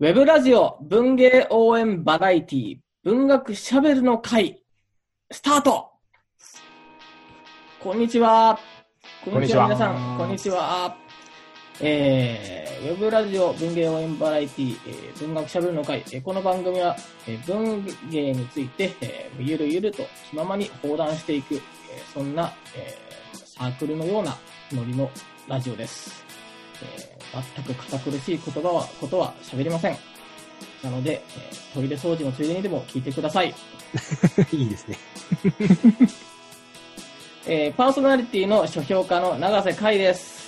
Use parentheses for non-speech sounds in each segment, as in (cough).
ウェブラジオ文芸応援バラエティ文学シャベルの会、スタートこんにちは。こんにちは、皆さん。こんにちは。えー、ウェブラジオ文芸応援バラエティ、えー文学シャベルの会、えーこの番組は、えー文芸について、えーゆるゆると気ままに放談していく、えーそんな、えーサークルのようなノリのラジオです。えー全く堅苦しい言葉は、ことは喋りません。なので、えートイレ掃除のついでにでも聞いてください。(laughs) いいですね。(laughs) えーパーソナリティの書評家の永瀬海です。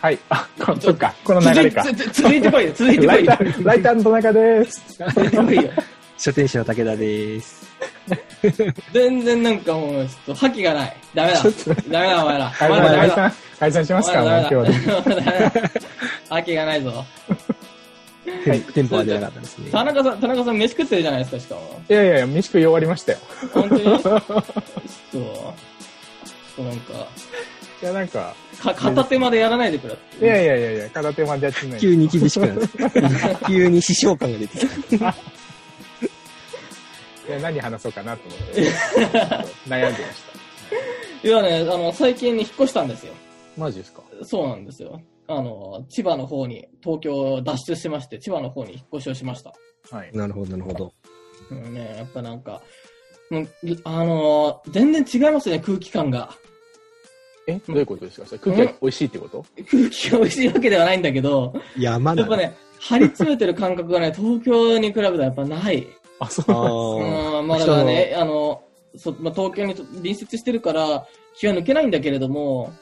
はい。あ、こそっか。この流れか。続いてこいよ、続いてこいよライターの田中です。(laughs) 続いてこいよ。書店士の武田です。(laughs) 全然なんかもう、ちょっと覇気がない。ダメだ。ダメだ、お前ら。(laughs) お解前らダメだ。散、解散、解散しますか、もう今日で。ダメだ。覇気がないぞ。はい。テンポは出なかったですね。田中さん、田中さん飯食ってるじゃないですか、しかも。いやいやいや、飯食い終わりましたよ。本当に？(laughs) ちょっと、ちょっとなんか、いや、なんか、か片手までやらないでくれって。いやいやいやいや、片手までやってない。急に厳しくなる。急に師匠感が出てきた。いや、何話そうかなと思って。(laughs) 悩んでました。いやね、あの、最近に引っ越したんですよ。マジですか？そうなんですよ。あの、千葉の方に、東京を脱出してまして、千葉の方に引っ越しをしました。はい。なるほど、なるほど。うんね、やっぱなんか、もうあの全然違いますね、空気感が。え？どういうことですか？それ空気が美味しいってこと？空気が美味しいわけではないんだけど、山だやっぱ。ね、張り詰めてる感覚がね、東京に比べたらやっぱない。あ、そうなんあうん、まあだからね、あの、そまあ、東京に隣接してるから気は抜けないんだけれども、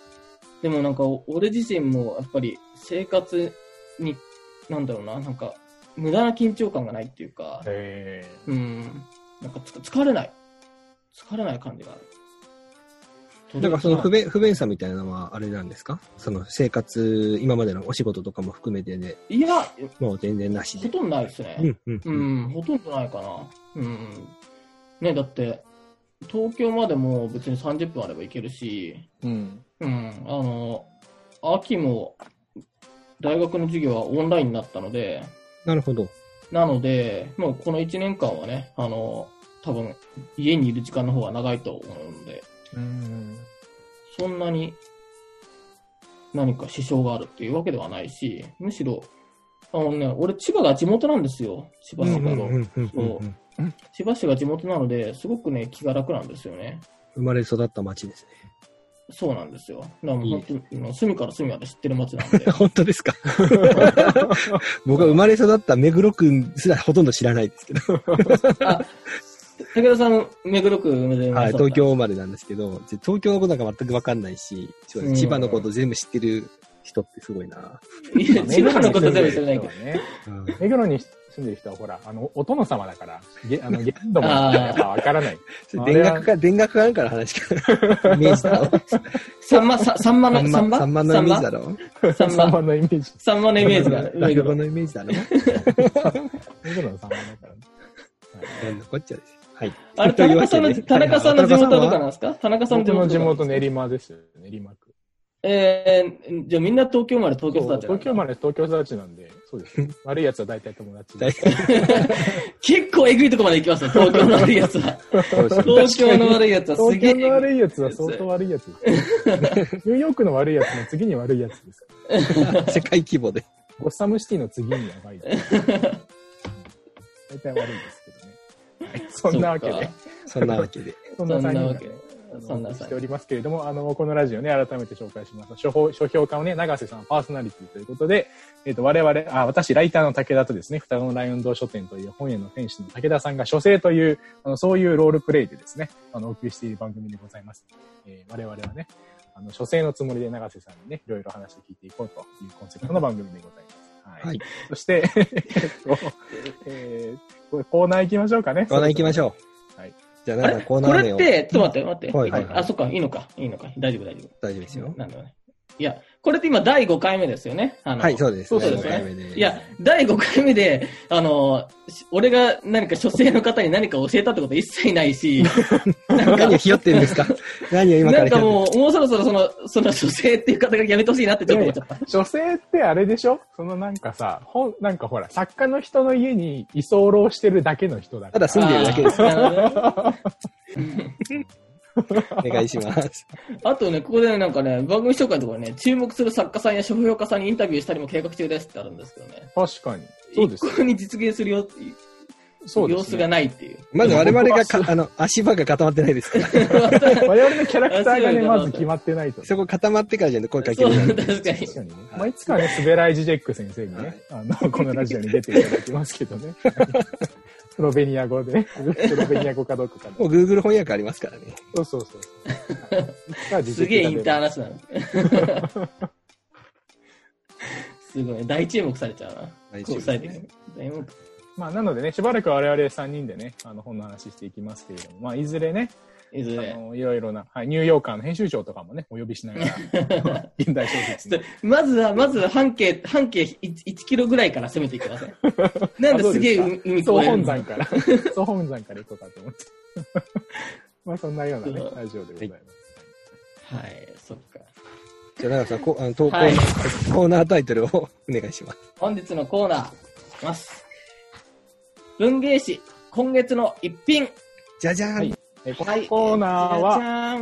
でもなんか俺自身もやっぱり生活に、なんだろうな、なんか無駄な緊張感がないっていうか、えうん、なんかつ疲れない。疲れない感じがある。ーだからその不便、不便さみたいなのはあれなんですか？その生活、今までのお仕事とかも含めてで、いや、もう全然なしで。ほとんどないですね。うん、うん、ううん。ん、ほとんどないかな。うん。ね、だって、東京までも別に30分あれば行けるし、ー。うん。うん、あの、秋も大学の授業はオンラインになったので、なるほど。なので、もうこの1年間はね、あの、多分家にいる時間の方が長いと思うので、うん。そんなに何か支障があるっていうわけではないし、むしろ、あのね、俺千葉が地元なんですよ。千葉市千葉市が地元なので、すごくね、気が楽なんですよね。生まれ育った町ですそうなんですよ。だからもういい本当に、隅から隅まで知ってる街なんでね。(laughs) 本当ですか？(laughs) 僕は生まれ育った目黒区すらほとんど知らないですけど。あ、(laughs) 武田さん、目黒区ではい、東京生まれなんですけど、東京のことなんか全くわかんないし、千葉のこと全部知ってる人ってすごいな。いや、千葉のこと全部知らないけど。ね。うん目黒に住んでる人はほら、あの、お殿様だから、げあの、(laughs) 限度もやっぱわからない。それ田楽か、田楽があるから話か。イメージだろ。サンマ、さサンマの、サンマサンマのイメージだろ。サンマサンマのイメージ。サンマのイメージが落語のイメージだろ。目黒のサンマだからね。なんのこっちゃです。はい。あれ、田中さんの、田中さんの地元どこなんですか田中さんの地僕の地元練馬ですよ。練馬区。えー、じゃあみんな東京生まれ東京育ちなんだ東京生まれ東京育ちなんで、そうですよ。(laughs) 悪い奴は大体友達で。(laughs) 結構えぐいとこまで行きますよ、東京の悪いやつは。東京の悪いやつはす東げえ京の悪い奴は相当悪い奴です。(laughs) ニューヨークの悪い奴の次に悪い奴です。世界規模で。ゴッサムシティの次にやばいです。大体悪いですけど (laughs) (laughs) そんなわけで、そんなわけで。そんな3人がそんなわけでねそんなしておりますけれども、あの、このラジオね、改めて紹介します。書評書評家のね、長瀬さんパーソナリティということで、えっ、と、我々、あ、私、ライターの武田とですね、双子のライオン堂書店という本屋の店主の武田さんが書生という、あの、そういうロールプレイでですね、あの、お送りしている番組でございます。えー我々はね、あの、書生のつもりで長瀬さんにね、いろいろ話を聞いていこうというコンセプトの番組でございます。はい。はい。そして、(laughs) えっと、えーこれコーナー行きましょうかね。コーナー行きましょう。はい。じゃあ、なんかコーナー。これって、ちょっと待って、待って。はいはいはいあ、そっか、いいのか。いいのか。大丈夫、大丈夫。大丈夫ですよ。なんだろうね。いや、これって今第5回目ですよね。あのはい、そうです。そうですね第五回目でいや、第5回目で、あの、し俺が何か書生の方に何か教えたってこと一切ないし、(laughs) 何をひよってるんですか？(laughs) 何を今かなんからひよってるもう、もうそろそろその、その書生っていう方がやめてほしいなってちょっと思っちゃった。書生ってあれでしょ？そのなんかさ、本、なんかほら、作家の人の家に居候してるだけの人だから。ただ住んでるだけです。(laughs) (laughs) お願いします。あとね、ここでね、なんかね、番組紹介のところね、注目する作家さんや書評家さんにインタビューしたりも計画中ですってあるんですけどね。確かに。そうです一。向に実現するよっていうそうです、様子がないっていう。まず我々がか、(laughs) あの、足場が固まってないですから。(laughs) 我々のキャラクターがね、まず決まってないと。そこ固まってからじゃん声かけそう、る確かに。確かにね。まあ、いつかね、スベライジジェック先生にね、あの、このラジオに出ていただきますけどね。スロベニア語で、スロベニア語かどうかかもう Google 翻訳ありますからね。そうそうそう。(laughs) すげえインターーナショナル。(laughs) すごい。大注目されちゃうな。大国際的に。大注目まあ、なのでね、しばらく我々3人でね、あの、本の話していきますけれども、まあ、いずれね、あいずれ。のいろいろな、はい、ニューヨーカーの編集長とかもね、お呼びしながら、(laughs) 現代小説に。まずは、まずは半径、半径 1, 1キロぐらいから攻めていってください。(laughs) なんですげえ海海越総えるんです本山から、(laughs) 総本山から行こうかと思って。まあ、そんなようなねラジオでございます。はい、そっか。じゃあ、長瀬さん、こあの投稿、はいコーナータイトルをお願いします。本日のコーナー、ます。文芸誌、今月の一品。じゃじゃーん、はいえーこはいのコーナーは、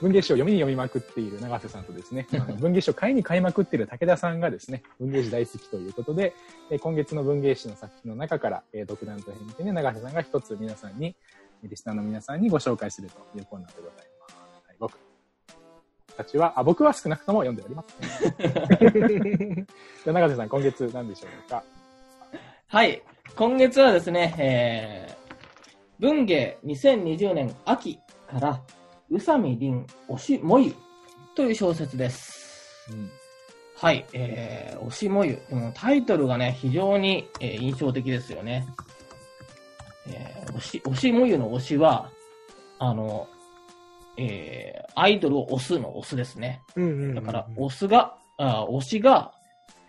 文芸誌を読みに読みまくっている永瀬さんとですね、文芸誌を買いに買いまくっている武田さんがですね、文芸誌大好きということで、えー今月の文芸誌の作品の中から、えー独断と偏見で永瀬さんが一つ皆さんに、リスナーの皆さんにご紹介するというコーナーでございます。はい、僕たちは、あ、僕は少なくとも読んでおります。(laughs) じゃあ永瀬さん、今月何でしょうか？はい。今月はですね、えー、文芸2020年秋から、宇佐美凛推しもゆという小説です。うん。はい。えー、推しもゆ。このタイトルがね、非常に、えー印象的ですよね。えー、推し、推しもゆの推しは、あの、えー、アイドルを推すの推すですね。うんうんうんだから、推すが、あ推しが、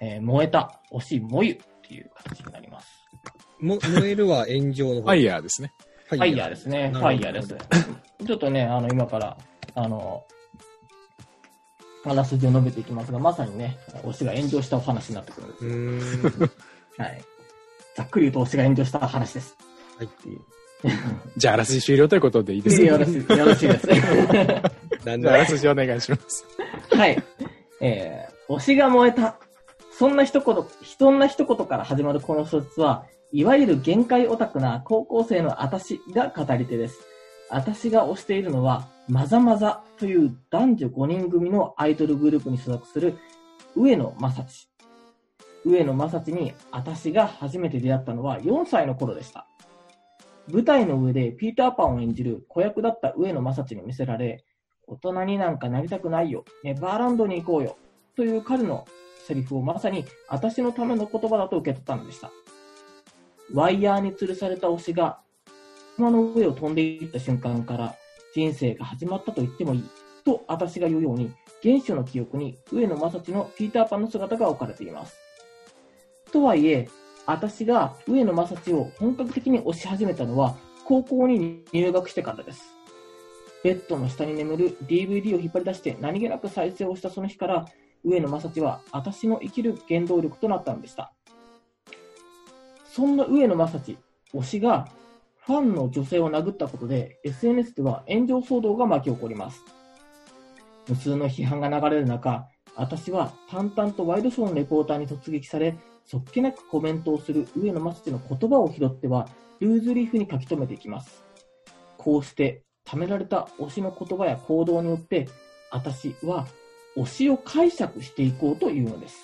えー燃えた、推しもゆっていう形になります。も燃えるは炎上の方。ファイヤーですね。フファイヤーですね。ファイヤーです。ちょっとね、あの、今から、あの、あらすじを述べていきますが、まさにね、推しが炎上したお話になってくるんですう。ーん。はい。ざっくり言うと推しが炎上した話です。はい。(laughs) じゃあ、あらすじ終了ということでいいですか？よろしい、よろしいです。(laughs) なんじゃあ、あらだすじお願いします？(laughs) はい。えー、推しが燃えた。そんな一言、そんな一言から始まるこの小説は、いわゆる限界オタクな高校生の私が語り手です。私が推しているのは、まざまざという男女5人組のアイドルグループに所属する上野正知。上野正知に私が初めて出会ったのは4歳の頃でした。舞台の上でピーターパンを演じる子役だった上野正知に見せられ、大人になんかなりたくないよ。ネバーランドに行こうよ。という彼のセリフをまさに私のための言葉だと受け取ったのでした。ワイヤーに吊るされた推しが山の上を飛んでいった瞬間から人生が始まったと言ってもいい。と私が言うように原初の記憶に上野正知のピーターパンの姿が置かれています。とはいえ、私が上野正知を本格的に推し始めたのは高校に入学してからです。ベッドの下に眠る DVD を引っ張り出して何気なく再生をしたその日から、上野正知は私の生きる原動力となったのでした。そんな上野正知、推しがファンの女性を殴ったことで SNS では炎上騒動が巻き起こります。無数の批判が流れる中、私は淡々とワイドショーのレポーターに突撃され、そっけなくコメントをする上野正知の言葉を拾っては、ルーズリーフに書き留めていきます。こうして、貯められた推しの言葉や行動によって、私は推しを解釈していこうというのです。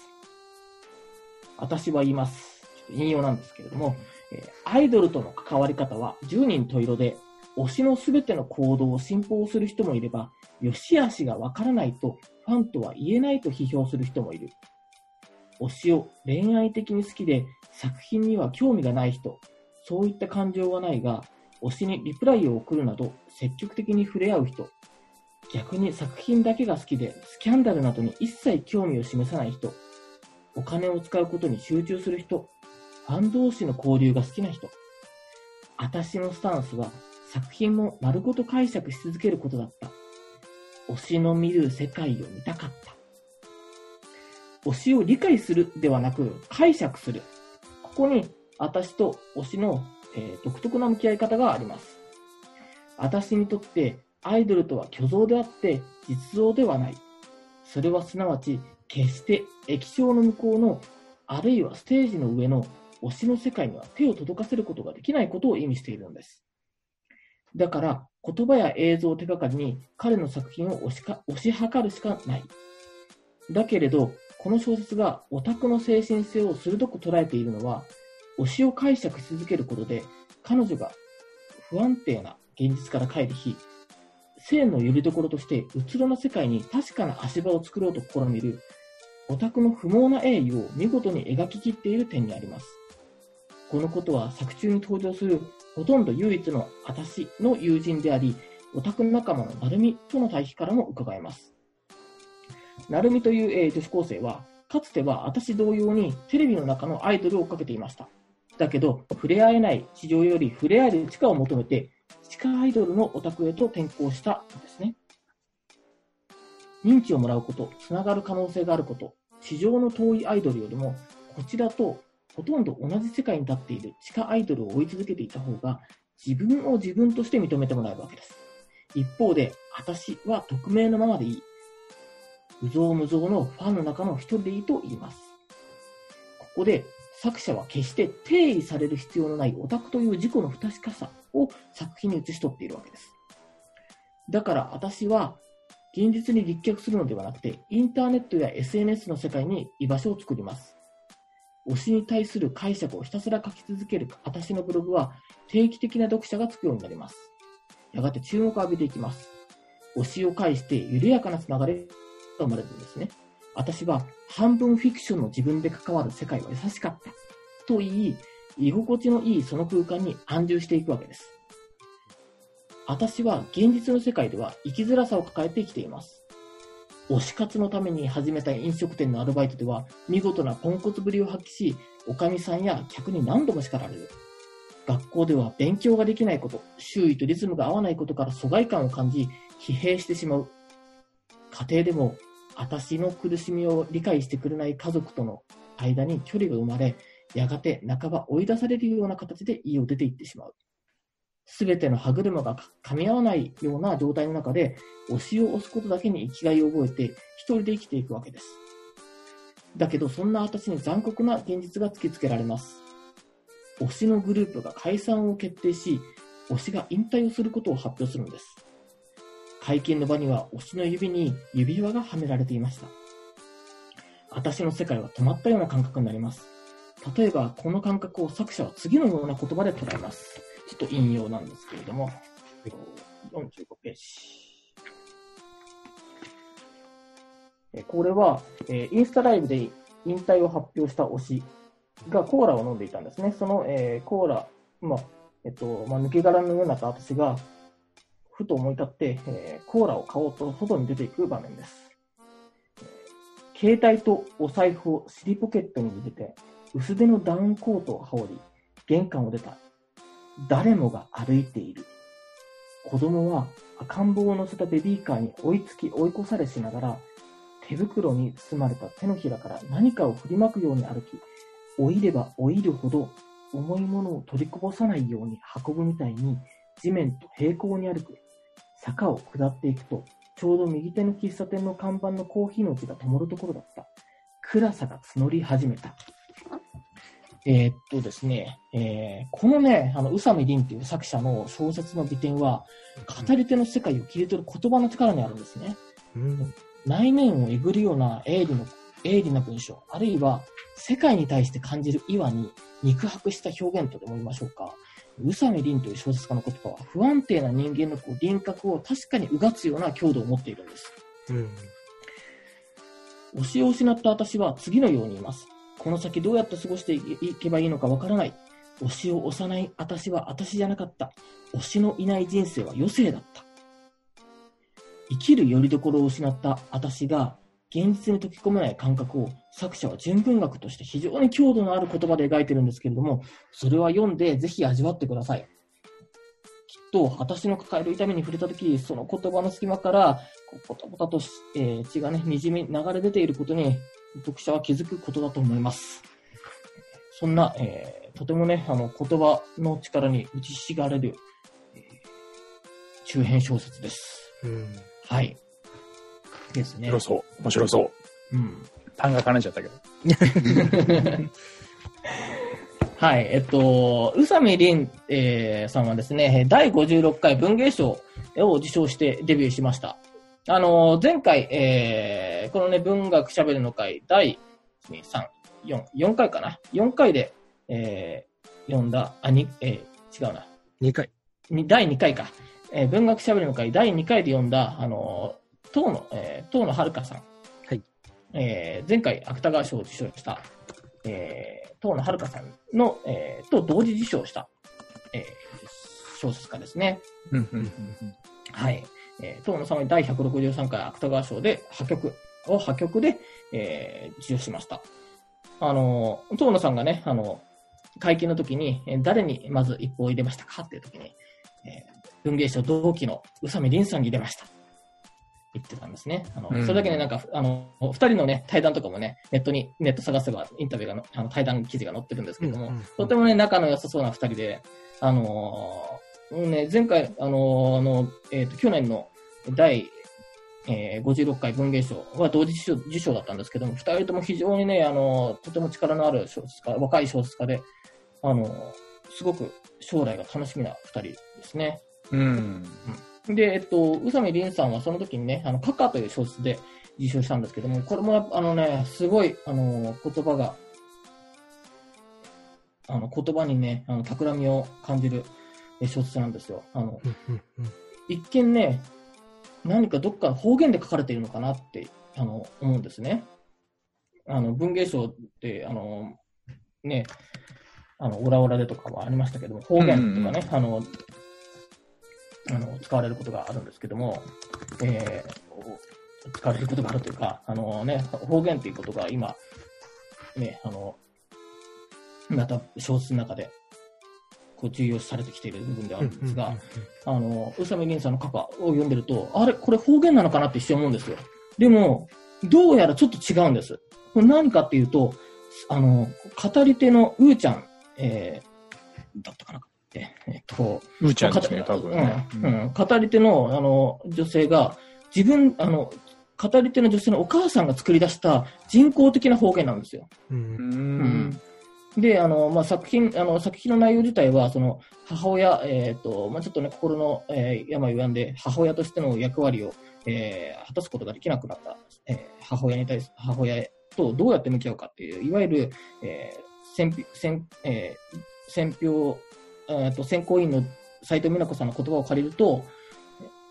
私は言います。引用なんですけれども、えアイドルとの関わり方は十人十色で、推しのすべての行動を信奉する人もいれば、良し悪しがわからないと、ファンとは言えないと批評する人もいる。推しを恋愛的に好きで、作品には興味がない人、そういった感情はないが、推しにリプライを送るなど積極的に触れ合う人、逆に作品だけが好きで、スキャンダルなどに一切興味を示さない人、お金を使うことに集中する人、ファン同士の交流が好きな人。私のスタンスは作品も丸ごと解釈し続けることだった。推しの見る世界を見たかった。推しを理解するではなく解釈する。ここに私と推しの、えー独特な向き合い方があります。私にとってアイドルとは虚像であって実像ではない。それはすなわち決して液晶の向こうのあるいはステージの上の推しの世界には手を届かせることができないことを意味しているんです。だから言葉や映像を手がかりに彼の作品を推しか推し量るしかない。だけれど、この小説がオタクの精神性を鋭く捉えているのは、推しを解釈し続けることで、彼女が不安定な現実から帰り日、性の拠り所としてうつろな世界に確かな足場を作ろうと試みる、オタクの不毛な栄誉を見事に描き切っている点にあります。このことは作中に登場するほとんど唯一の私の友人であり、オタク仲間の成美との対比からも伺えます。成美という、えー女子高生は、かつては私同様にテレビの中のアイドルを追っかけていました。だけど、触れ合えない地上より触れ合える地下を求めて、地下アイドルのオタクへと転校したんですね。認知をもらうこと、つながる可能性があること、地上の遠いアイドルよりも、こちらとほとんど同じ世界に立っている地下アイドルを追い続けていた方が、自分を自分として認めてもらえるわけです。一方で、私は匿名のままでいい。無造無造のファンの中の一人でいいと言います。ここで、作者は決して定義される必要のないオタクという自己の不確かさを作品に写し取っているわけです。だから私は現実に立脚するのではなくて、インターネットや SNS の世界に居場所を作ります。推しに対する解釈をひたすら書き続ける私のブログは定期的な読者がつくようになります。やがて注目を浴びていきます。推しを介して緩やかなつながりが生まれるんですね。私は半分フィクションの自分で関わる世界は優しかったと言い、居心地のいいその空間に安住していくわけです。私は現実の世界では生きづらさを抱えて生きています。推し活のために始めた飲食店のアルバイトでは見事なポンコツぶりを発揮し、おかみさんや客に何度も叱られる。学校では勉強ができないこと、周囲とリズムが合わないことから疎外感を感じ、疲弊してしまう。家庭でも、私の苦しみを理解してくれない家族との間に距離が生まれ、やがて半ば追い出されるような形で家を出て行ってしまう。すべての歯車が噛み合わないような状態の中で、推しを押すことだけに生きがいを覚えて、一人で生きていくわけです。だけど、そんな私に残酷な現実が突きつけられます。推しのグループが解散を決定し、推しが引退をすることを発表するんです。会見の場には推しの指に指輪がはめられていました。私の世界は止まったような感覚になります。例えば、この感覚を作者は次のような言葉で捉えます。ちょっと引用なんですけれども、45ページ。これは、えインスタライブで引退を発表した推しがコーラを飲んでいたんですね。その、えコーラ、まあ、えっと、まあ、抜け殻のようになった私が、ふと思い立って、えコーラを買おうと外に出ていく場面です。携帯とお財布を尻ポケットに入れて、薄手のダウンコートを羽織り、玄関を出た。誰もが歩いている。子供は赤ん坊を乗せたベビーカーに追いつき追い越されしながら、手袋に包まれた手のひらから何かを振りまくように歩き、老いれば老いるほど重いものを取りこぼさないように運ぶみたいに地面と平行に歩く。坂を下っていくと、ちょうど右手の喫茶店の看板のコーヒーの字が灯るところだった。暗さが募り始めた。えーっとですね、えーこのね、あの、宇佐美凛っていう作者の小説の美点は、語り手の世界を切り取る言葉の力にあるんですね。うん。内面をえぐるような鋭利の鋭利な文章、あるいは世界に対して感じる岩に肉薄した表現とでも言いましょうか。宇佐美凛という小説家の言葉は不安定な人間のこう輪郭を確かにうがつような強度を持っているんです。うん。推しを失った私は次のように言います。この先どうやって過ごしていけばいいのかわからない。推しを押さない私は私じゃなかった。推しのいない人生は余生だった。生きる拠り所を失った私が現実に溶き込めない感覚を作者は純文学として非常に強度のある言葉で描いてるんですけれども、それは読んでぜひ味わってください。きっと私の抱える痛みに触れたとき、その言葉の隙間から、こうポタポタと、えー血がね、滲み流れ出ていることに、読者は気づくことだと思います。そんな、えーとてもね、あの、言葉の力に打ちひしがれる、えー中編小説です。うん。はい。ですね面白。そう。面白そう。うん。単が絡んじゃったけど。(laughs) はい、えっと、宇佐美凛、えーさんはですね、第56回文芸賞を受賞してデビューしました。あの、前回、えーこのね、文学しゃべるの会、第2、3、4、4回かな ?4 回で、えー読んだ、あ、に、えー違うな。2回。に第2回か。えー文学しゃべるの会、第2回で読んだ、あの、東野、えー、東野遥さん。はい。えー前回、芥川賞を受賞した、えー、東野遥さんの、えーと同時受賞した、えー小説家ですね。うんうんはい。えー、東野さんは第163回芥川賞で破局を破局で、えー受賞しました。あの、東野さんがね、あの、会見の時に、えー誰にまず一報を入れましたか？っていう時に、えー文芸賞同期の宇佐美凛さんに入れました。言ってたんですね。あの、うんそれだけね、なんか、あの、二人のね、対談とかもね、ネットに、ネット探せばインタビューがの、あの、対談記事が載ってるんですけども、うんうんとてもね、仲の良さそうな二人で、あのーうんね、前回、あのーあの、えっ、と、去年の第、えー56回文芸賞は同時受賞受賞だったんですけども、二人とも非常にね、あのーとても力のある小説家、若い小説家で、あのーすごく将来が楽しみな二人ですね。うん。で、えっと、宇佐美凛さんはその時にね、あの、カカという小説で受賞したんですけども、これもあのね、すごい、あの、言葉が、あの、言葉にね、あの、企みを感じるえ小説なんですよ。あの、一見ね、何かどっか方言で書かれているのかなって、あの、思うんですね。あの、文芸賞って、あの、ね、あの、オラオラでとかもありましたけども、方言とかね、あの、あの、使われることがあるんですけども、えー使われることがあるというか、あのね、方言っていうことが今、ね、あの、また小説の中で、こう重要視されてきている部分ではあるんですが、あの、宇佐美凛さんのカカを読んでると、あれ、これ方言なのかなって一瞬思うんですよ。でも、どうやらちょっと違うんです。これ何かっていうと、あの、語り手のうーちゃん、えー、だったかなええっと、うーちゃんですね、多分ね。うんうん語り手の、あの、女性が、自分、あの、語り手の女性のお母さんが作り出した人工的な方言なんですよ。うんうん。で、あの、まあ、作品、あの、作品の内容自体は、その、母親、えっ、と、まあ、ちょっとね、心の、えー病を病んで、母親としての役割を、えー果たすことができなくなった、えー母親に対す、母親とどうやって向き合うかっていう、いわゆる、えー選票、選、えー選票、えーと、選考委員の斉藤美奈子さんの言葉を借りると、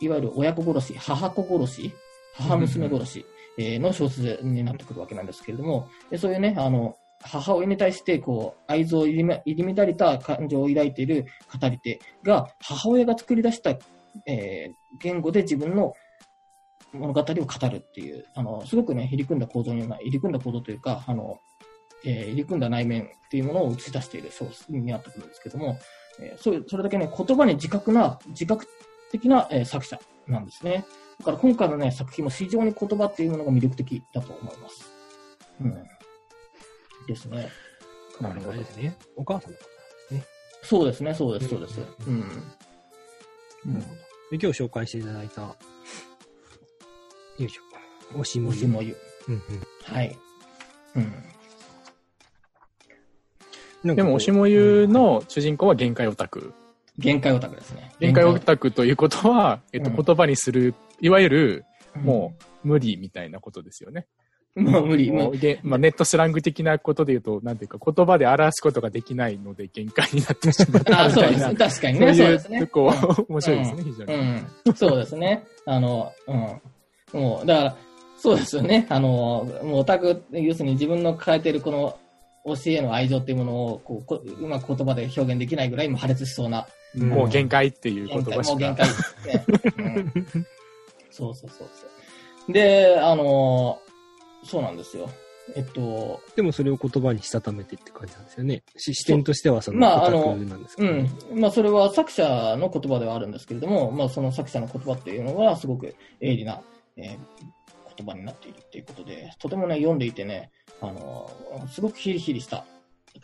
いわゆる親子殺し、母子殺し、母娘殺し、えーの小説になってくるわけなんですけれども、でそういうね、あの、母親に対して、こう、愛憎入り入り乱れた感情を抱いている語り手が、母親が作り出した、えー言語で自分の物語を語るっていう、あの、すごくね、入り組んだ構造にな、入り組んだ構造というか、あの、えー入り組んだ内面っていうものを映し出している小説になってくるんですけども、えーそういうそれだけね、言葉に自覚な、自覚的な、えー作者なんですね。だから今回のね、作品も非常に言葉っていうものが魅力的だと思います。うん。ですね。なるほど。ですね。お母さんのことなんですね。そうですね、そうです、そうです。ううん。うん。で今日紹介していただいた、よいしょ。おしもゆ。もしもゆ。うんうんはい。うん。でも、おしもゆ、の主人公は限界オタク。限界オタクですね。限界オタクということは、えっと、うん言葉にする、いわゆる、うんもう、無理みたいなことですよね。もう無理。ももううでまあ、ネットスラング的なことで言うと、なんていうか、言葉で表すことができないので限界になってしまったあ、みたいなそうですね。。確かにそうね。そうですね。とこ、面白いですね、非常に。うん。そうですね。あの、うん。もう、だから、そうですよね。あの、もうオタク、要するに自分の抱えているこの教えへの愛情っていうものをこうこうまく言葉で表現できないぐらいも破裂しそうなもう限界っていう言葉しか。もう限界ですね。うんそうそうそうそう。で、あのーそうなんですよ。えっと、でもそれを言葉にしたためてって感じなんですよね。し視点としてはその、まああのうん。まあ、それは作者の言葉ではあるんですけれども、まあ、その作者の言葉っていうのは、すごく鋭利な、えー言葉になっているっていうことで、とてもね、読んでいてね、あのーすごくヒリヒリした。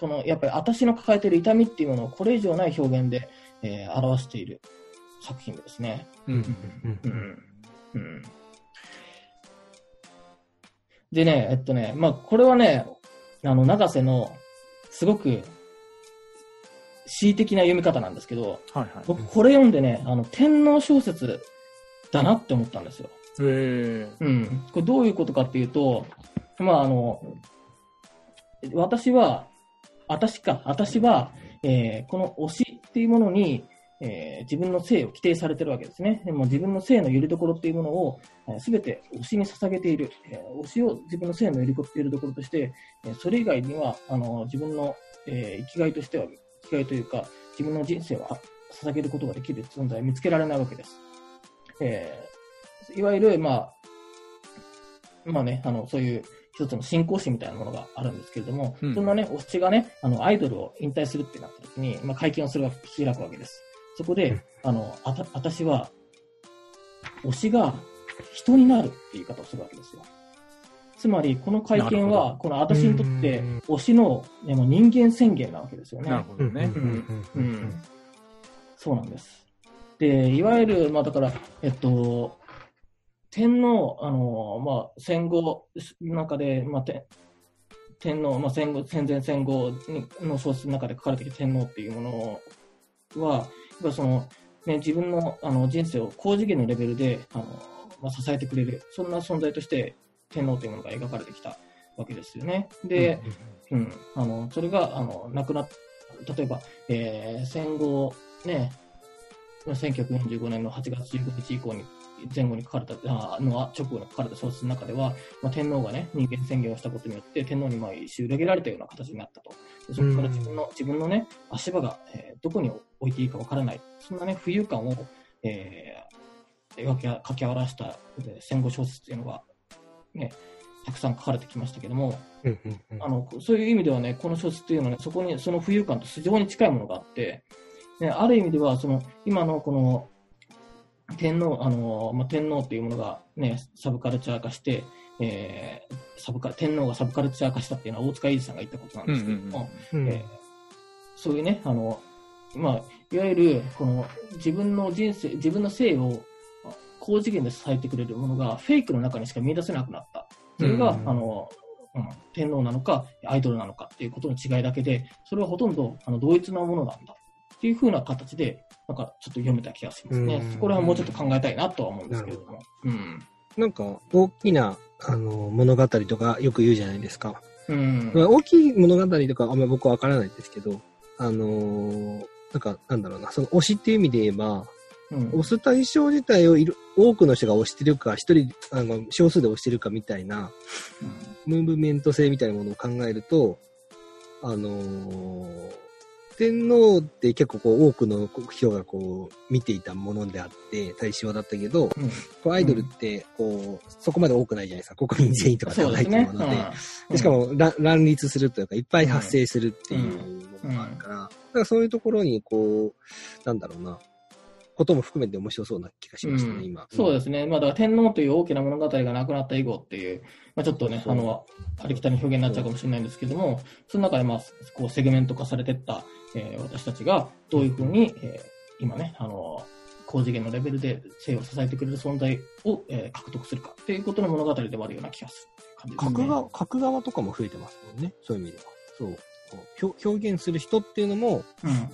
この、やっぱり私の抱えている痛みっていうものをこれ以上ない表現で、えー表している作品ですね。うんうんうん。うん。でね、えっとね、まあ、これはね、あの、長瀬の、すごく、恣意的な読み方なんですけど、はいはい。僕これ読んでね、あの、天皇小説だなって思ったんですよ。へえ。うん。これどういうことかっていうと、まあ、あの、私は、私か、私は、えーこの推しっていうものに、えー自分の性を規定されてるわけですね。でも自分の性の揺りどころっていうものを、すべて推しに捧げている。えー推しを自分の性の揺りど揺りどころとして、えそれ以外には、あの、自分の、えー生きがいとしては、生きがいというか、自分の人生を捧げることができる存在を見つけられないわけです。えーいわゆる、まあ、まあね、あの、そういう一つの信仰心みたいなものがあるんですけれども、うんそんなね、推しがね、あの、アイドルを引退するってなった時に、まあ、会見をするわけ、開くわけです。そこで、うんあの、あた、私は、推しが人になるって言い方をするわけですよ。つまり、この会見なは、この私にとってうん、推しの、ね、もう人間宣言なわけですよね。なるほどね。うんうんそうなんです。で、いわゆる、まあだから、えっと、天皇、あの、まあ戦後の中で、まあて天皇、まあ戦後、戦前戦後にの小説の中で書かれてきた天皇っていうものは、やっぱりその、ね、自分のあの人生を高次元のレベルで、あの、まあ、支えてくれる、そんな存在として天皇というものが描かれてきたわけですよね。で、うん、あの、それが、あの、亡くなっ、例えば、えー戦後、ね、1945年の8月15日以降に、前後に書かれた、あの、直後に書かれた小説の中では、まあ、天皇がね、人間宣言をしたことによって、天皇にまあ一周裏切られたような形になったと。でそこから自分の、自分のね、足場が、えーどこに置いていいかわからない。そんなね、浮遊感を、えー描き、書き表したえー戦後小説っていうのが、ね、たくさん書かれてきましたけども、うんうんうんあの、そういう意味ではね、この小説っていうのはね、そこに、その浮遊感と非常に近いものがあって、ね、ある意味では、その、今のこの、天皇、あの、まあ、天皇っていうものがね、サブカルチャー化して、えーサブカ天皇がサブカルチャー化したっていうのは大塚英二さんが言ったことなんですけども、うんえーそういうね、あの、まあ、いわゆる、この、自分の人生、自分の性を、高次元で支えてくれるものが、フェイクの中にしか見出せなくなった。それが、うんあの、うん、天皇なのか、アイドルなのかっていうことの違いだけで、それはほとんど、あの、同一なものなんだ。っていう風な形で、なんか、ちょっと読めた気がしますね。うんそこら辺はもうちょっと考えたいなとは思うんですけれども。うん。なんか、大きな、あの、物語とかよく言うじゃないですか。うん。まあ大きい物語とかあんま僕はわからないですけど、あのーなんか、なんだろうな、その推しっていう意味で言えば、うん推す対象自体をいる多くの人が推してるか、一人、あの、少数で推してるかみたいな、ムーブメント性みたいなものを考えると、あのー天皇って結構こう多くの人がこう見ていたものであって対象だったけど、うんアイドルってこう、そこまで多くないじゃないですか。国民全員とかではないとそうですね。思うので。うんでしかも乱乱立するというか、いっぱい発生するっていうものがあるから、だからそういうところに、こう、なんだろうな、ことも含めて面白そうな気がしましたね、うん今。そうですね。まあ、だから天皇という大きな物語がなくなった以後っていう、まあ、ちょっとね、あの、ありきたりな表現になっちゃうかもしれないんですけども、その中で、まあ、こう、セグメント化されてった、えー私たちがどういうふうに、えー今ね、あの、高次元のレベルで生を支えてくれる存在を、えー獲得するかっていうことの物語でもあるような気がする感じですね。角側、角側とかも増えてますもんね、そういう意味では。そう。こう表表現する人っていうのも、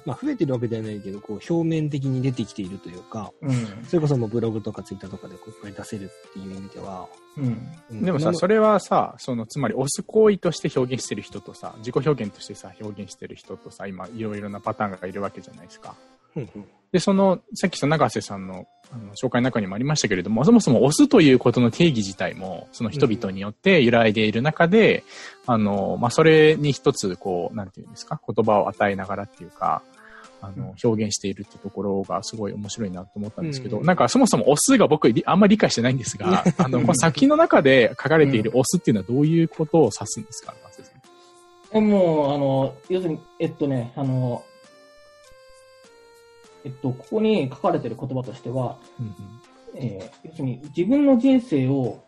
まあ増えてるわけではないけど、こう表面的に出てきているというか、うん。うん。それこそもうブログとかツイッターとかでこういっぱい出せるっていう意味では、うん。うんでもさ、それはさ、その、つまり、押す行為として表現してる人とさ、自己表現としてさ、表現してる人とさ、今、いろいろなパターンがいるわけじゃないですか。うんうんで、その、さっきその永瀬さんのあの紹介の中にもありましたけれども、そもそも押すということの定義自体も、その人々によって揺らいでいる中で、あの、まあ、それに一つ、こう、なんていうんですか、言葉を与えながらっていうか、あの、表現しているってところがすごい面白いなと思ったんですけど、うん。なんかそもそもオスが僕りあんまり理解してないんですが、(laughs) あの、この作品の中で書かれているオスっていうのはどういうことを指すんですか、松井さん。えもう、あの、要するに、えっとね、あの、えっと、ここに書かれてる言葉としては、うんえー要するに自分の人生を、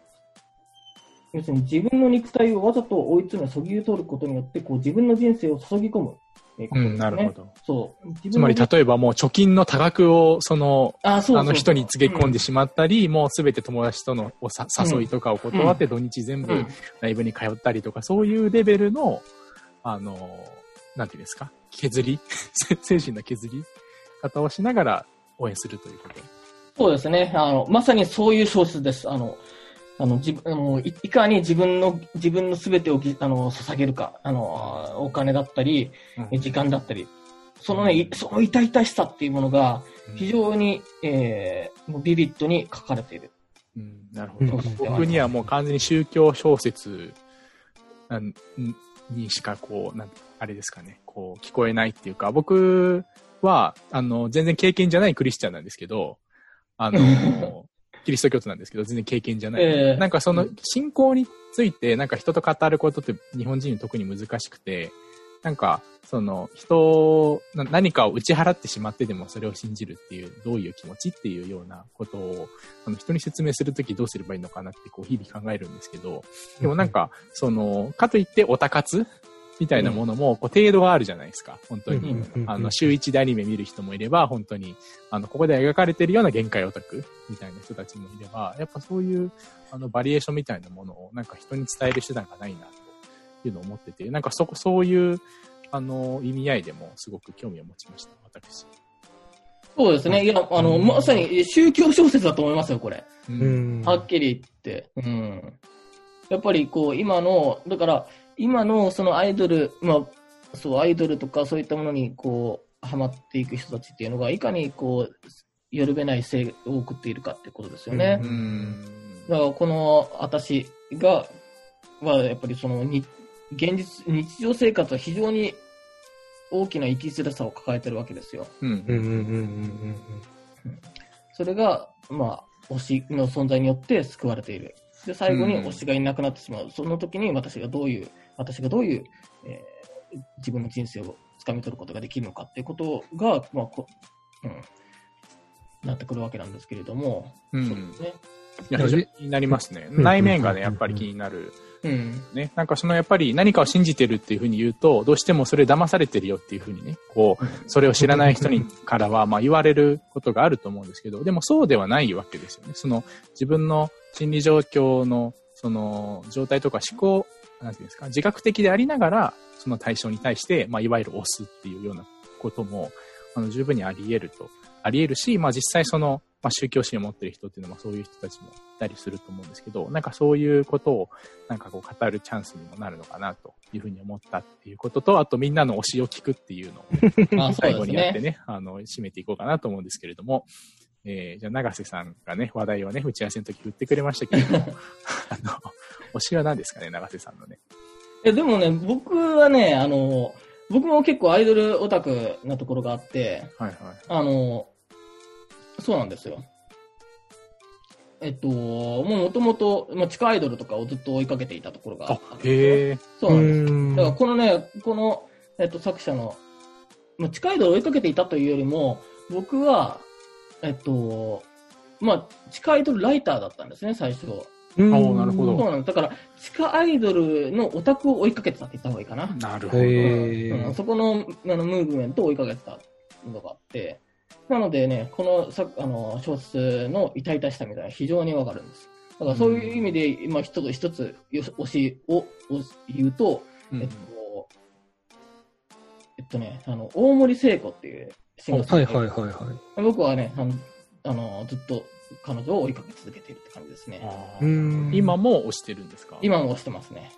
要するに自分の肉体をわざと追い詰め、そぎ取ることによって、こう自分の人生を注ぎ込む、えーこうん。なるほど。そう。つまり、例えばもう貯金の多額を、その、あ、の人に告げ込んでしまったり、もうすべて友達とのおさ誘いとかを断って土日全部うん。ライブに通ったりとか、そういうレベルの、あの、なんていうんですか、削り？(laughs) 精神の削り？方をしながら応援するということ。そうですね。あの、まさにそういう小説です。あの、あの、自分、あのいいかに自分の、自分の全てをぎあの、捧げるか、あの、お金だったり、時間だったり、そのね、いその痛々しさっていうものが、非常に、えー、もうビビッドに書かれている。うん、なるほうんど。僕にはもう完全に宗教小説にしかこう、なんあれですかね、こう聞こえないっていうか、僕は、あの、全然経験じゃないクリスチャンなんですけど、あの、(laughs) キリスト教徒なんですけど、全然経験じゃない。えーなんかその信仰について、なんか人と語ることって日本人に特に難しくて、なんか、その人、な何かを打ち払ってしまってでもそれを信じるっていう、どういう気持ちっていうようなことを、あの人に説明するときどうすればいいのかなってこう日々考えるんですけど、でもなんか、その、かといってオタ活みたいなものも、こう程度があるじゃないですか、本当に。あの、週一でアニメ見る人もいれば、本当に、あの、ここで描かれてるような限界オタクみたいな人たちもいれば、やっぱそういう、あの、バリエーションみたいなものを、なんか人に伝える手段がないな、というのを思ってて、なんかそこ、そういう、あの、意味合いでもすごく興味を持ちました、私。そうですね。いや、あの、うんまさに宗教小説だと思いますよ、これ。う。うんん。はっきり言って。うん。やっぱりこう、今の、だから、今のそのアイドル、まあ、そう、アイドルとかそういったものにこう、ハマっていく人たちっていうのが、いかにこう、よるべない生を送っているかってことですよね。うん。だから、この、私が、は、やっぱりその、に、現実、日常生活は非常に大きな生きづらさを抱えてるわけですよ。うん。うんうんうんうんそれが、まあ、推しの存在によって救われている。で、最後にうん推しがいなくなってしまう。その時に私がどういう、私がどういう、えー自分の人生を掴み取ることができるのかっていうことが、まあ、こうん、なってくるわけなんですけれども、うんそうですね。いや、気になりますね。ん内面がね、やっぱり気になる。うん。ね。なんかそのやっぱり何かを信じてるっていうふうに言うと、どうしてもそれ騙されてるよっていうふうにね、こう、それを知らない人にからは、まあ言われることがあると思うんですけど、でもそうではないわけですよね。その自分の心理状況の、その状態とか思考、なんていうんですか、自覚的でありながら、その対象に対して、まあいわゆる押すっていうようなことも、あの十分にあり得ると。あり得るし、まあ実際その、まあ宗教心を持ってる人っていうのはそういう人たちもいたりすると思うんですけど、なんかそういうことをなんかこう語るチャンスにもなるのかなというふうに思ったっていうことと、あとみんなの推しを聞くっていうのを (laughs) 最後。にやってね、あの、締めていこうかなと思うんですけれども、えー、じゃあ長瀬さんがね、話題をね、打ち合わせの時振ってくれましたけれども、(laughs) あの、推しは何ですかね、長瀬さんのね。えでもね、僕はね、あの、僕も結構アイドルオタクなところがあって、はいはい。あの、そうなんですよ。えっと、もうもともと、まあ、地下アイドルとかをずっと追いかけていたところがああったん、です。そうなんです。んだからこのね、この、えっと、作者の、まあ、地下アイドルを追いかけていたというよりも、僕は、えっと、まあ、地下アイドルライターだったんですね、最初。うんおなるほどそうなんです。だから、地下アイドルのオタクを追いかけてたって言った方がいいかな。なるほど。へうん、ーそこのあのムーブメントを追いかけてたのがあって、なのでね、このさあの小説の痛々しさみたいな非常にわかるんです。だからそういう意味で、今一つ一つ推しを推し言うと、うんえっと、えっとね、あの、大森聖子っていうシンガーはいはいはいはい。僕はね、あの、あのずっと彼女を追いかけ続けているって感じですね。今も推してるんですか？今も推してますね。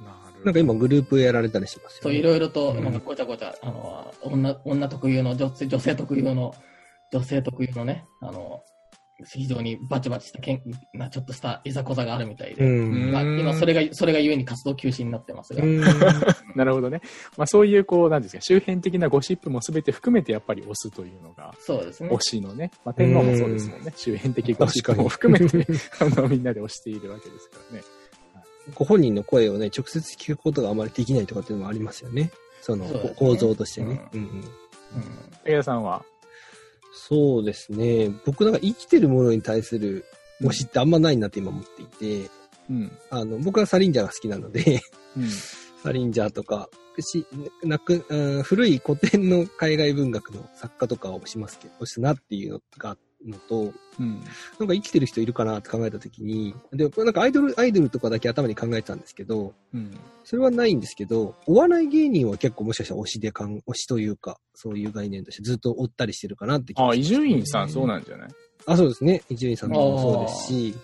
なんか今グループやられたりしますよそう、ね。いろいろと、うんなんかごちゃごちゃ、あの、女、女特有の、女性、女性特有の、女性特有のね、あの、非常にバチバチしたけん、なちょっとしたいざこざがあるみたいで、うん。まあ、今それが、それがゆえに活動休止になってますが、うんなるほどね。まあそういう、こう、なんですか、周辺的なゴシップも全て含めてやっぱり推すというのが、そうですね推。しのね、まあ天皇もそうですもんね。周辺的ゴシップも含めて、(laughs) あの、みんなで推しているわけですからね。ご本人の声をね、直接聞くことがあまりできないとかっていうのもありますよね。そのそね構造としてね。うんうんうん武田さんは、そうですね。僕なんか生きてるものに対する推しってあんまないなって今思っていて、うん。あの、僕はサリンジャーが好きなので、うん。サリンジャーとか、し、なく、うん古い古典の海外文学の作家とかを推しますけど、推すなっていうのがあるのと、うん。なんか生きてる人いるかなって考えたときに、で、なんかアイドル、アイドルとかだけ頭に考えてたんですけど、うん。それはないんですけど、お笑い芸人は結構もしかしたら推しでかん、推しというか、そういう概念としてずっと追ったりしてるかなって気があ、伊します集院さんそうなんじゃない？あ、そうですね。伊集院さんとかもそうですし、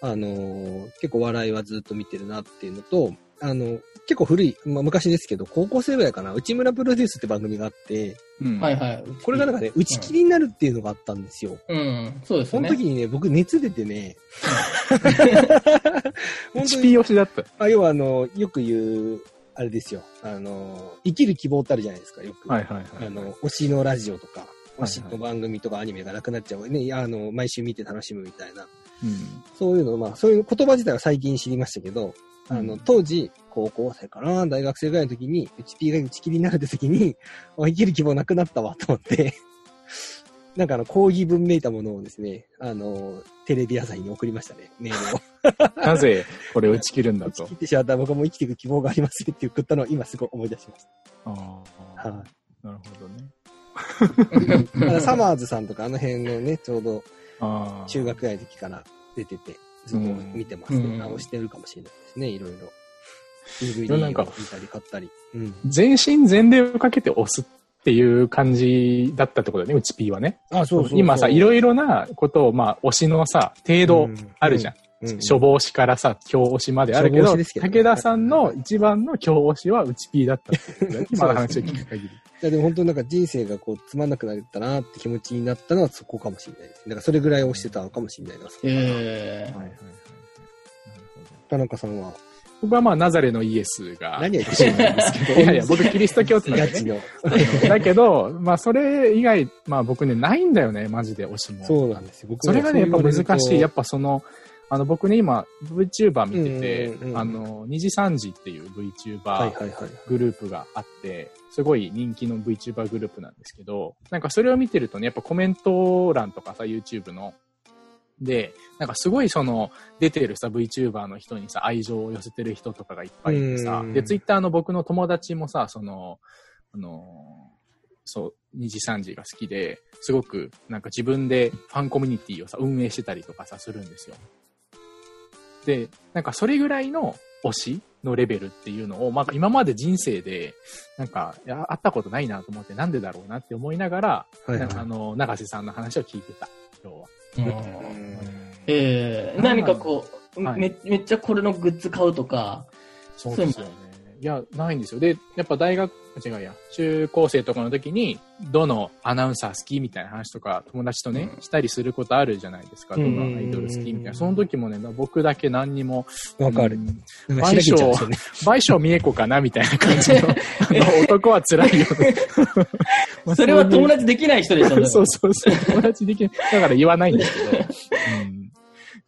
あのー結構笑いはずっと見てるなっていうのと、あの、結構古い、まあ昔ですけど、高校生ぐらいかな、内村プロデュースって番組があって、うん。はいはい。これがなんかね、打ち切りになるっていうのがあったんですよ。うん、そうですそね。の時にね、僕熱出てね、(laughs) 本当 HP に、推しだった。あ要はあの、よく言う、あれですよ、あの、生きる希望ってあるじゃないですか、よく。はいはいはい。あの、推しのラジオとか、推しの番組とかアニメがなくなっちゃうね、あの、毎週見て楽しむみたいな。うん。そういうの、まあ、そういう言葉自体は最近知りましたけど、あの、うん当時、高校生かな、大学生ぐらいの時に、うち P が打ち切りになるって時に、(laughs) あ生きる希望なくなったわ、と思って、(laughs) なんかあの、講義文めいたものをですね、あの、テレビ朝日に送りましたね、メールを。(laughs) なぜこれを打ち切るんだと打ち切。ってしまったら僕はもう生きていく希望がありますよって送ったのを今すごい思い出しましああた。。はなるほどね。サマーズさんとかあの辺のね、ちょうどああ。中学ぐらいの時から出てて、ずっと見てますね。うん直してるかもしれないですね、いろいろ。DVD かを見たり買ったり。うん。全身全霊をかけて押すっていう感じだったってことだよね、うち P はね。あ、そう今さ、いろいろなことを、まあ、推しのさ、程度あるじゃん。うん処方師からさ、強推しまであるけど、けどね武田さんの一番の強推しはうち P だったって今の (laughs) 話を聞く限り。いやでも本当になんか人生がこうつまんなくなったなって気持ちになったのはそこかもしれないです。だからそれぐらい押してたのかもしれないな。えはいはいはいはい。なるほど。田中さんは僕はまあ、ナザレのイエスが、何を言ってるんですけど (laughs) いやいや、僕キリスト教徒なんでね。ガチの。だけど、まあ、それ以外、まあ僕ね、ないんだよね、マジで推しも。そうなんですよ。僕それがね、やっぱ難しい。やっぱぱその、あの、僕ね、今、VTuber 見ててうんうんう、んあの、2時3時っていうはい VTuber。グループがあって、すごい人気の VTuber グループなんですけど、なんかそれを見てるとね、やっぱコメント欄とかさ、YouTube の、で、なんかすごいその、出てるさ、VTuber の人にさ、愛情を寄せてる人とかがいっぱいいてさうん、で、Twitter の僕の友達もさ、その、あの、そう、2時3時が好きで、すごくなんか自分でファンコミュニティをさ、運営してたりとかさ、するんですよ。で、なんかそれぐらいの推しのレベルっていうのを、まあ今まで人生で、なんか、いや、会ったことないなと思って、なんでだろうなって思いながら、はいはいなんかあの、長瀬さんの話を聞いてた、今日は。ーえー、何かこう、はいめ、めっちゃこれのグッズ買うとか、そうですよね。いや、ないんですよ。で、やっぱ大学、違うや、中高生とかの時に、どのアナウンサー好きみたいな話とか、友達とね、うんしたりすることあるじゃないですか。どのアイドル好きみたいな。その時もね、僕だけ何にも、わかるう。んなんかしらけちゃうんですよね。倍賞美恵子かなみたいな感じの、(laughs) 男は辛いよ (laughs) それは友達できない人でしょ、(laughs) そうそうそう。友達できない。だから言わないんですけど。うん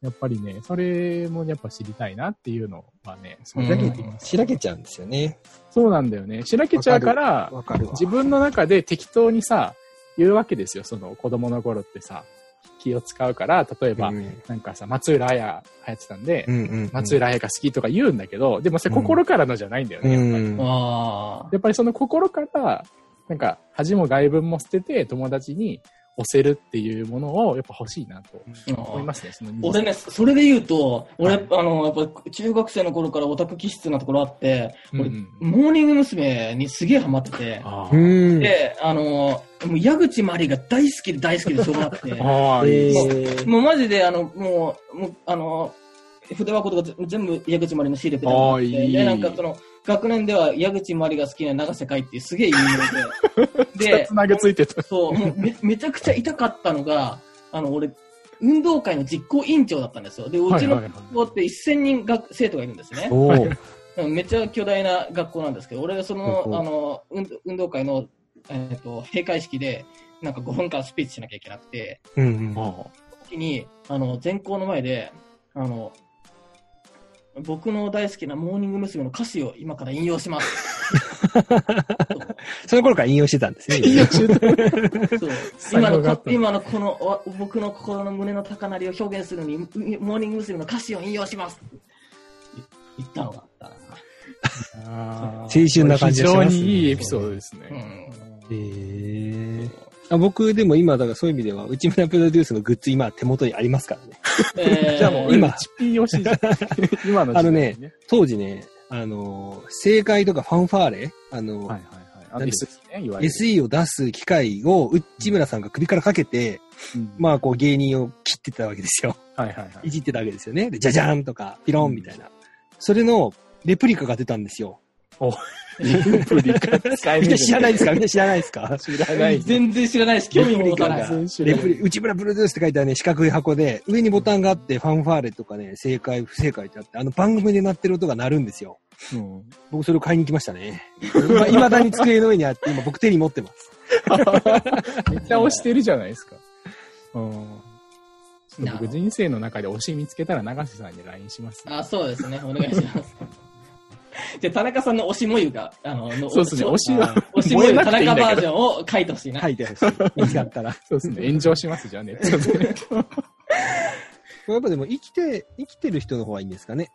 やっぱりね、それもやっぱ知りたいなっていうのはね、そうしらけうんしらけちゃうんですよね。そうなんだよね。しらけちゃうから、わかるわ。自分の中で適当にさ、言うわけですよ。その子供の頃ってさ、気を使うから、例えば、うんなんかさ、松浦綾流行ってたんで、うんうん。松浦綾が好きとか言うんだけど、でもそれ心からのじゃないんだようね、やっぱり。ん。あやっぱりその心から、なんか、恥も外文も捨てて友達に押せるっていうものをやっぱ欲しいなとあ。思いますね、その俺ね、それで言うと、俺、はい。あの、やっぱ中学生の頃からオタク気質なところあって、俺、うんうん。モーニング娘。にすげえハマってて。で、あの、もう矢口まりが大好きで大好きでしょうがなくて、(laughs) もうマジで、あの、もう、もうあの、筆箱とか全部矢口まりの仕入れてたあーっていい。で、なんかその、学年では矢口まりが好きな長瀬海っていうすげえ有名で、(laughs) でつ、なげついてた。そう、もうめめちゃくちゃ痛かったのが、あの、俺、運動会の実行委員長だったんですよ。で、うちの学校って1000人学生徒がいるんですね。(laughs) めっちゃ巨大な学校なんですけど、俺がその、あの、運運動会の、えっ、と、閉会式で、なんか5分間スピーチしなきゃいけなくて、うんうん。時に、あの、全校の前で、あの、僕の大好きなモーニング娘。の歌詞を今から引用します。(laughs) その頃から引用してたんですね。いや、中途そう (laughs) 今の今のこのお僕の心の胸の高鳴りを表現するのに、うモーニング娘。の歌詞を引用します。言ったのがあった青春な感じがしますね非常にいいエピソードですうね。ん。へえ。あ僕でも今、だからそういう意味では、内村プロデュースのグッズ今手元にありますからね。えー (laughs) じゃあもう、今今、チピー推しじゃん (laughs) 今の時代あのね、当時ね、あの、正解とかファンファーレ、あの、はいはいはい。あの。SE を出す機械を内村さんが首からかけて、うんまあこう芸人を切ってたわけですよ。はいはいはいい。じってたわけですよね。で、じゃじゃーんとか、ピロンみたいな。それのレプリカが出たんですよ。プリカ使えみんな知らないですか？かみんな知らないですか？知らない。全然知らないし、興味も持たない。全然知らないレプリ、内村プロデュースって書いてあるね、四角い箱で、上にボタンがあって、ファンファーレとかね、正解、不正解ってあって、あの番組で鳴ってる音が鳴るんですよ。うん僕それを買いに来ましたね。今、未だに机の上にあって、今僕手に持ってます。(laughs) めっちゃ推してるじゃないですか。うん。僕人生の中で推し見つけたら永瀬さんに LINE します。あ、そうですね。お願いします。じゃあ、田中さんの推しもゆが、あの、のそうですね、推しは。推しもゆ田中バージョンを書いてほしいな。書いてほしい。見つかったら。(laughs) そうですね、炎上します、じゃあね。(laughs) やっぱでも生きて、生きてる人の方がいいんですかね。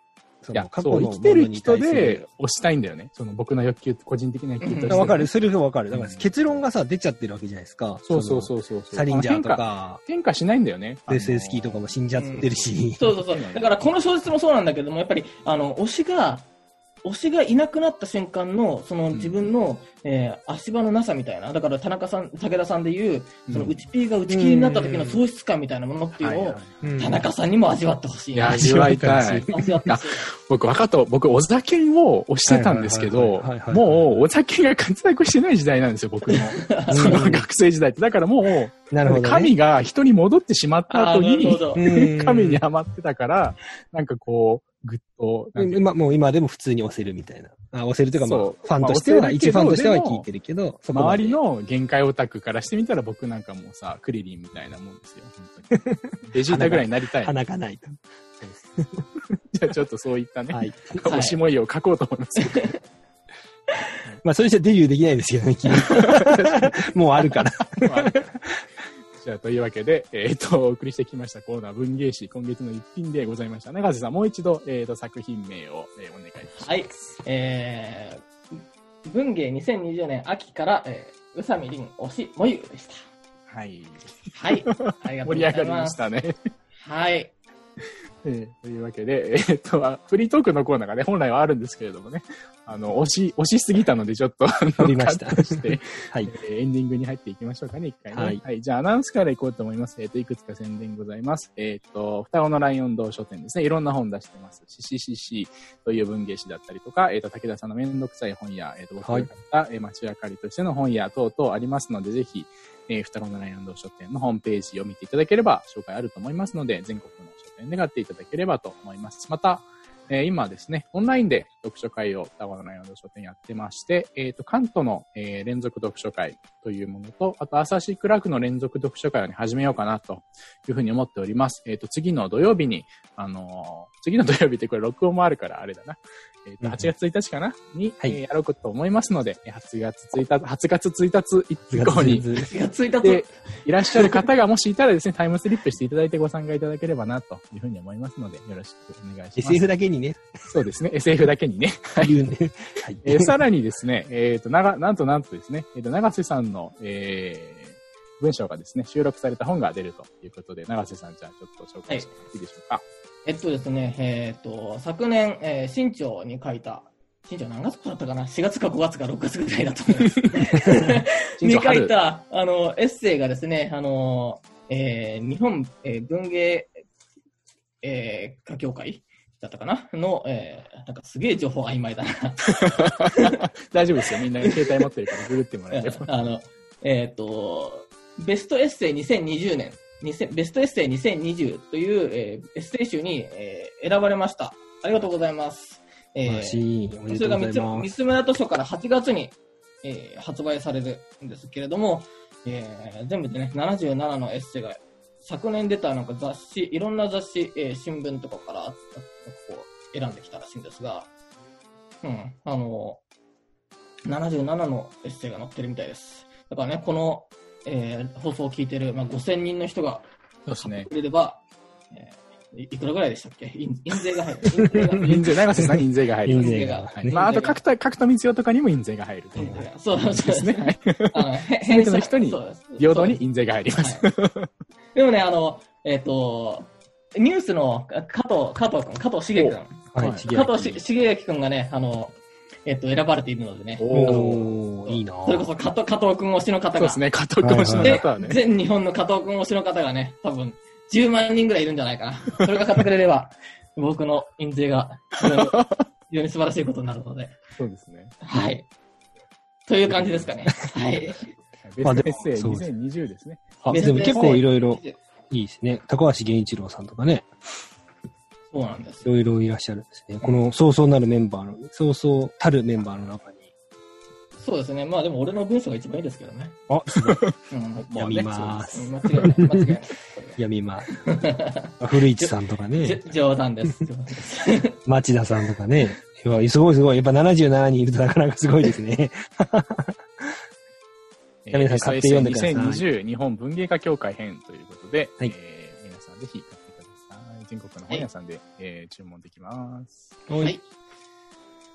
そいやの、過去の生きてる人で推したいんだよね。その僕の欲求、個人的な欲求として。わかる。それがわかる。だからうん結論がさ、出ちゃってるわけじゃないですか。そうそうう。そうそう。サリンジャーと。か、変化しないんだよね。デスエスキーとかも死んじゃってるし。そうそうそう。だから、この小説もそうなんだけども、やっぱり、あの、推しが、推しがいなくなった瞬間の、その自分の、えー足場のなさみたいな、だから田中さん、武田さんでいう、そのうん内 P が内切りになった時の喪失感みたいなものっていうのを、うん田中さんにも味わってほしいな。いや、味わいたい。(laughs) 味わってほしい。僕、分かった。僕、お酒を推してたんですけどもう、お酒が活躍してない時代なんですよ、僕の。(laughs) その学生時代って。だからもう、なるほど、ね。神が人に戻ってしまった後に、(laughs) 神にハマってたから、なんかこう、ぐっと、なんていうま、もう今でも普通に押せるみたいな。あ、押せるというか、まあ、ファンとしては、まあ一ファンとしては聞いてるけど、周りの限界オタクからしてみたら僕なんかもうさ、クリリンみたいなもんですよ、(laughs) 本当に。ベジータぐらいになりたい。鼻がないと。じゃあちょっとそういったね、はい。推し模様を書こうと思います。まあ、それじゃデビューできないですけどね、君もうあるから。じゃあ、というわけで、えっ、と、(laughs) お送りしてきましたコーナー文芸誌、今月の一品でございました。永瀬さん、もう一度、えっ、と、作品名を、えーお願いします。はい。えー、文芸2020年秋から、えー、宇佐美凛推しもゆでした。はい。はい。ありがとうご盛り上がりま。したね。はい。えーというわけで、えっ、と、あフリートークのコーナーがね、本来はあるんですけれどもね、あの、押し、押しすぎたので、ちょっと、ありましたして、はい。えーエンディングに入っていきましょうかね、一回ね。はいじゃあ、アナウンスからいこうと思います。えっ、と、いくつか宣伝ございます。えっ、と、双子のライオン堂書店ですね。いろんな本出してます。CCCC という文芸誌だったりとか、えっ、と、武田さんのめんどくさい本や、えっ、と、僕が書いた、えー街明かりとしての本や等々ありますので、ぜひ、えー、双子のライオン堂書店のホームページを見ていただければ、紹介あると思いますので、全国の書店で買っていただければと思います。また、えー今ですね、オンラインで読書会を双子の内容の書店やってまして、えっ、と、関東の、えー連続読書会というものと、あと、アサシクラークの連続読書会をね、始めようかなというふうに思っております。えっ、と、次の土曜日に、あの次の土曜日ってこれ録音もあるからあれだな。えっ、と、うん8月1日かな？に、はいえーやろうと思いますので、えー8月1日、8月1日以降に、いらっしゃる方がもしいたらですね、タイムスリップしていただいてご参加いただければな、というふうに思いますので、よろしくお願いします。SF だけにね、そうですね、SF だけにね。はい。はい。えーさらにですね、えっ、と、なが、なんとなんとですね、えっ、と、長瀬さんの、えー、文章がですね、収録された本が出るということで、長瀬さん、じゃあちょっと紹介してもらっていいでしょうか？えっとですね、えっと、昨年、えー新潮に書いた、新潮何月だったかな ?4 月か5月か6月ぐらいだと思います。(laughs) に書いた、あの、エッセイがですね、あの、えー日本、えー文芸、えー、歌協会だったかな？の、えーなんかすげえ情報曖昧だな。(laughs) 大丈夫ですよ。みんな携帯持ってるからググってもらえれば。(laughs) あの、えっ、と、ベストエッセイ2020年2000ベストエッセイ2020という、えーエッセイ集に、えー選ばれました。ありがとうございます。えーそれが三つ村図書から8月に、えー発売されるんですけれども、えー全部でね、77のエッセイが、昨年出たなんか雑誌、いろんな雑誌、えー新聞とかからあこう選んできたらしいんですが、うん、あの、77のエッセイが載ってるみたいです。だからね、この、えー放送を聞いてる、まあ、5000人の人がそうですね。くれれば、えーいいくらぐらいでしたっけ？印印税が入る。(laughs) 印税が入る印税、長瀬さん印税が入る。印税が。まあ、あと、角田、角田光代とかにも印税が入るという。そうですね。はい。あの、(laughs) へ全ての人に平等に印税が入ります。はいでもね、あの、えっ、と、ニュースの加藤、加藤君、加藤茂君、加藤し茂明君がね、あの、えっ、と、選ばれているのでね、おいいなそれこそ加藤、加藤君推しの方が、そうですね。加藤君推しので方はね。(laughs) 全日本の加藤君推しの方がね、多分、10万人ぐらいいるんじゃないかな。それが買ってくれれば、(laughs) 僕の印税が非常に、素晴らしいことになるので、そうですね。はい。という感じですかね。はい。ベまあでもストエッセイそうです2020ですね。あでも結構いろいろいいですね。高橋源一郎さんとかね、そうなんですい。ろいろいらっしゃるんですね。このそうそうなるメンバーの、そうそうたるメンバーの中に。そうですね。まあでも俺の文章が一番いいですけどね。あ、すごい。うん。読みます。うん間違いない。間違いない。読みます。(laughs) 古市さんとかじね、ょ冗談です。冗談です町田さんとかね。すごいすごい。やっぱ77人いるとなかなかすごいですね。え (laughs) 皆さん買って読んでください2020日本文芸家協会編ということで、はいえー皆さんぜひ買っ。全国の本屋さんで、えー注文できます。ははい。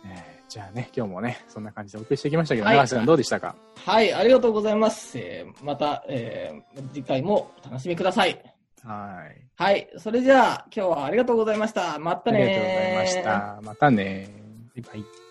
えーじゃあね、今日もね、そんな感じでお送りしてきましたけど、はい長瀬さんどうでしたか？はい、ありがとうございます。えーまた、えー次回もお楽しみください。はい。はい。それじゃあ、今日はありがとうございました。またねありがとうございました。またねバイバイ。